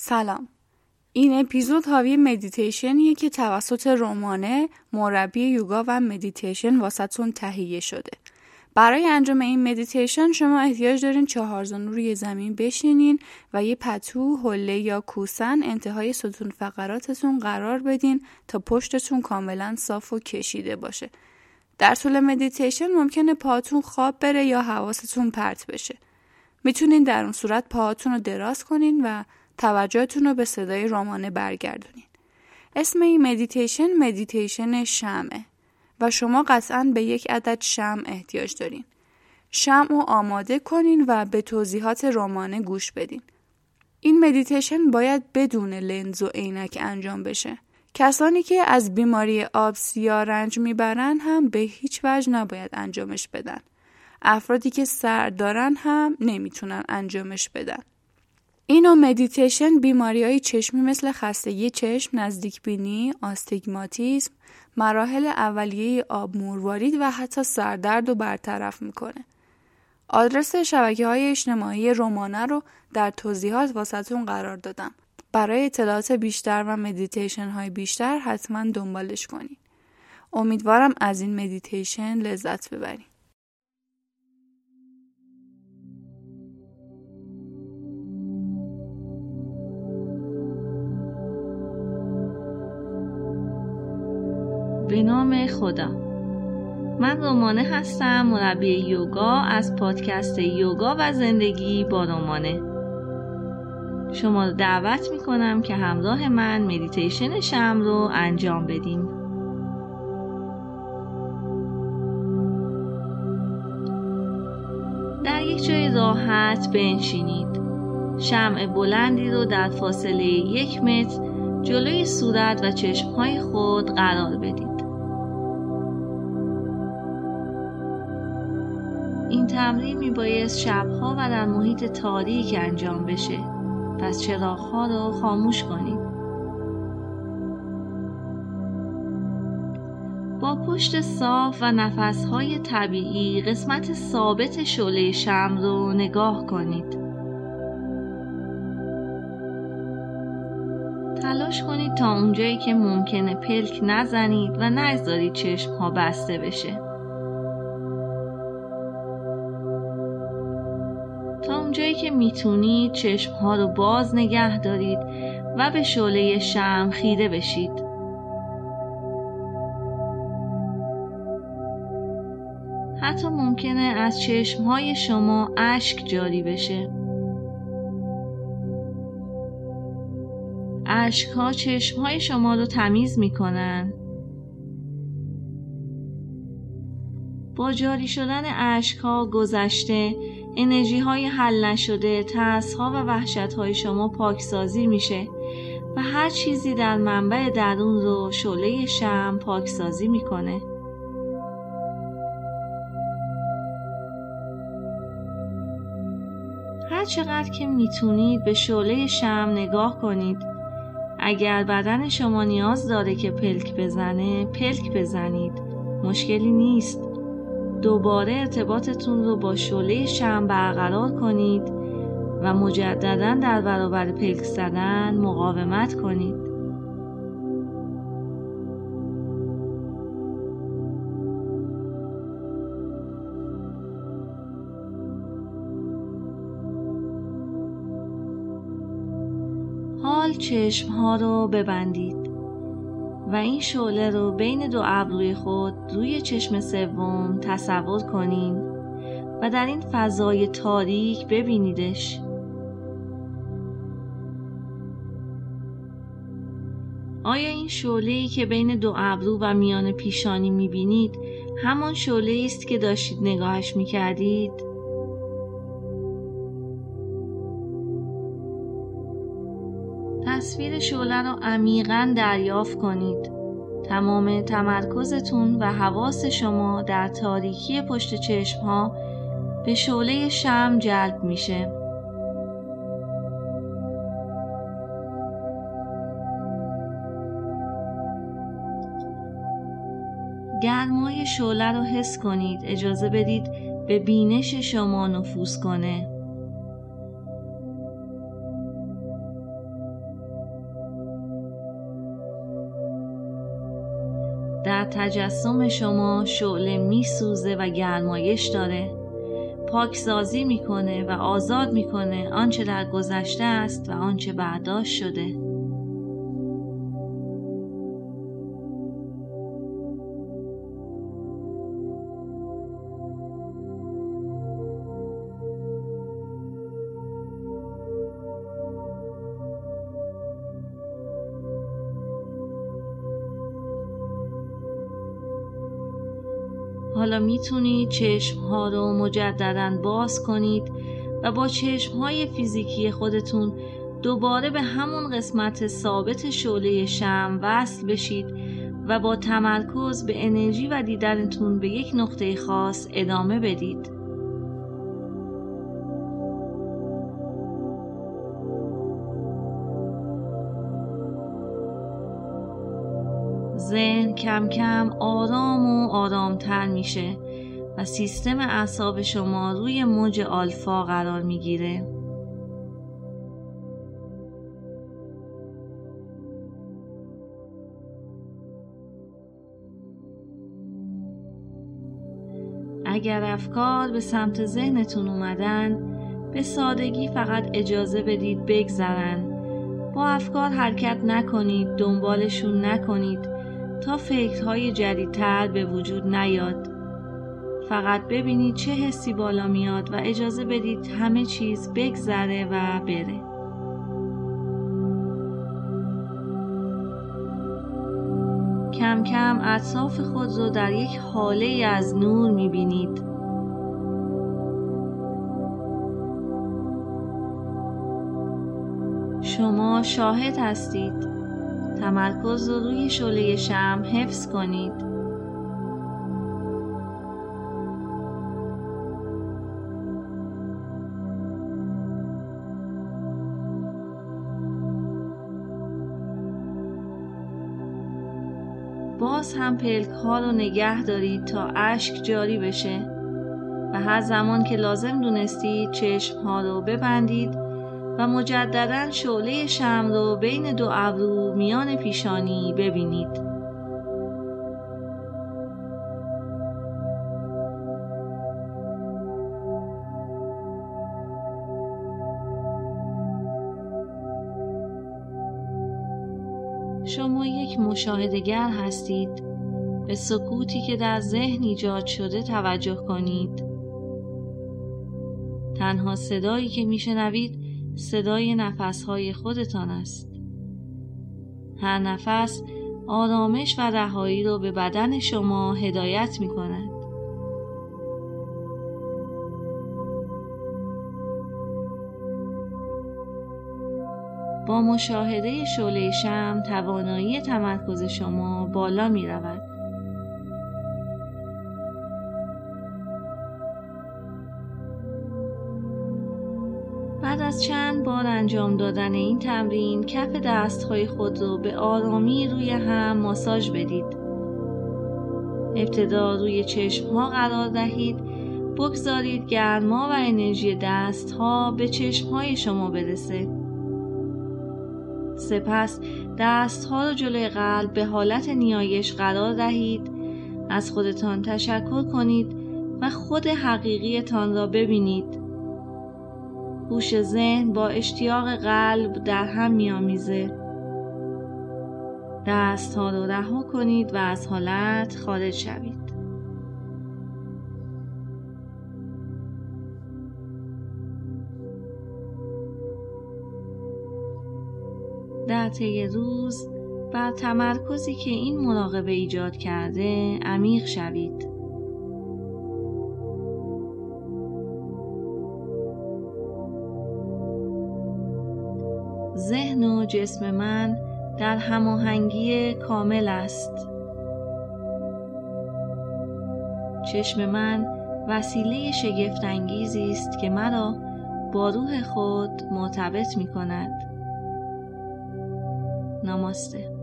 سلام این اپیزود حاوی مدیتیشنیه که توسط رومانه مربی یوگا و مدیتیشن واسطون تهیه شده برای انجام این مدیتیشن شما احتیاج دارین چهار زانو روی زمین بشینین و یه پتو، حوله یا کوسن انتهای ستون فقراتتون قرار بدین تا پشتتون کاملا صاف و کشیده باشه. در طول مدیتیشن ممکنه پاتون خواب بره یا حواستون پرت بشه. می‌تونین در اون صورت پاهاتون رو دراز کنین و توجهتون رو به صدای رومانه برگردونین. اسم این مدیتیشن مدیتیشن شمعه و شما قطعا به یک عدد شمع احتیاج دارین. شمع رو آماده کنین و به توضیحات رومانه گوش بدین. این مدیتیشن باید بدون لنز و عینک انجام بشه. کسانی که از بیماری آب سیاه رنج می‌برن هم به هیچ وجه نباید انجامش بدن. افرادی که صرع دارن هم نمی‌تونن انجامش بدن. این مدیتیشن بیماری های چشمی مثل خستگی چشم، نزدیک بینی، آستیگماتیسم، مراحل اولیه آب مروارید و حتی سردرد رو برطرف می‌کنه. آدرس شبکه های اجتماعی رومانه رو در توضیحات واسطون قرار دادم. برای اطلاعات بیشتر و مدیتیشن های بیشتر حتما دنبالش کنید. امیدوارم از این مدیتیشن لذت ببرید. به نام خدا. من رومانه هستم مربی یوگا از پادکست یوگا و زندگی با رومانه. شما رو دعوت می کنم که همراه من مدیتیشن شمع رو انجام بدیم در یک جای راحت بنشینید. شمع بلندی رو در فاصله یک متر جلوی صورت و چشمهای خود قرار بدید. این تمرین میبایست شبها و در محیط تاریک انجام بشه. پس چراغها رو خاموش کنید با پشت صاف و نفسهای طبیعی قسمت ثابت شعله شم رو نگاه کنید. تلاش کنید تا اونجایی که ممکنه پلک نزنید و نگذارید چشم ها بسته بشه. که می‌تونید چشم ها رو باز نگه دارید و به شعله شم خیره بشید. حتی ممکنه از چشم های شما اشک جاری بشه. اشک ها چشم های شما رو تمیز می‌کنن. با جاری شدن اشک ها گذشته انرژی های حل نشده ترس ها و وحشت های شما پاکسازی میشه و هر چیزی در منبع درون رو شعله شم پاکسازی می‌کنه. هر چقدر که می‌تونید به شعله شم نگاه کنید اگر بدن شما نیاز داره که پلک بزنه پلک بزنید مشکلی نیست. دوباره ارتباطتون رو با شعله شم برقرار کنید و مجددا در برابر پلک زدن مقاومت کنید. حال چشم ها رو ببندید. و این شعله رو بین دو ابروی خود روی چشم سوم تصور کنین و در این فضای تاریک ببینیدش آیا این شعله که بین دو ابرو و میان پیشانی می‌بینید همان شعله است که داشتید نگاهش می‌کردید؟ تصویر شعله را عمیقا دریافت کنید. تمام تمرکزتون و حواس شما در تاریکی پشت چشم ها به شعله شم جلب میشه. گرمای شعله رو حس کنید. اجازه بدید به بینش شما نفوذ کنه. تجسم شما شعله میسوزه و گرمایش داره. پاکسازی می‌کنه و آزاد می‌کنه آنچه در گذشته است و آنچه برداشت شده. حالا می‌تونید چشم ها رو مجددا باز کنید و با چشم های فیزیکی خودتون دوباره به همون قسمت ثابت شعله شم وصل بشید و با تمرکز به انرژی و دیدنتون به یک نقطه خاص ادامه بدید. ذهن کم کم آرام و آرامتر میشه و سیستم اعصاب شما روی موج آلفا قرار می‌گیره. اگر افکار به سمت ذهنتون اومدن به سادگی فقط اجازه بدید بگذرن. با افکار حرکت نکنید دنبالشون نکنید. تا فکرهای جدیدتر به وجود نیاد. فقط ببینید چه حسی بالا میاد و اجازه بدید همه چیز بگذره و بره. کم کم اطراف خود رو در یک حاله از نور می‌بینید. شما شاهد هستید. تمرکز رو روی شعله شم حفظ کنید. باز هم پلک ها رو نگه دارید تا اشک جاری بشه. و هر زمان که لازم دونستید چشم ها رو ببندید و مجددا شعله شم رو بین دو ابرو میان پیشانی ببینید. شما یک مشاهدگر هستید. به سکوتی که در ذهن ایجاد شده توجه کنید. تنها صدایی که میشنوید صدای نفسهای خودتان است هر نفس آرامش و رهایی را به بدن شما هدایت می کند. با مشاهده شعله شم توانایی تمرکز شما بالا می رود. بعد از چند بار انجام دادن این تمرین کف دستهای خود رو به آرامی روی هم ماساژ بدید. ابتدا روی چشم ها قرار دهید بگذارید گرما و انرژی دست ها به چشم های شما برسه. سپس دست ها رو جلوی قلب به حالت نیایش قرار دهید از خودتان تشکر کنید و خود حقیقیتان را ببینید هوش ذهن با اشتیاق قلب در هم میآمیزه. دست ها رو رها کنید و از حالت خارج شوید. در طی روز بر تمرکزی که این مراقبه ایجاد کرده عمیق شوید. جسم من در هماهنگی کامل است. چشم من وسیله شگفتانگیزی است که مرا با روح خود مرتبط می کند نماسته.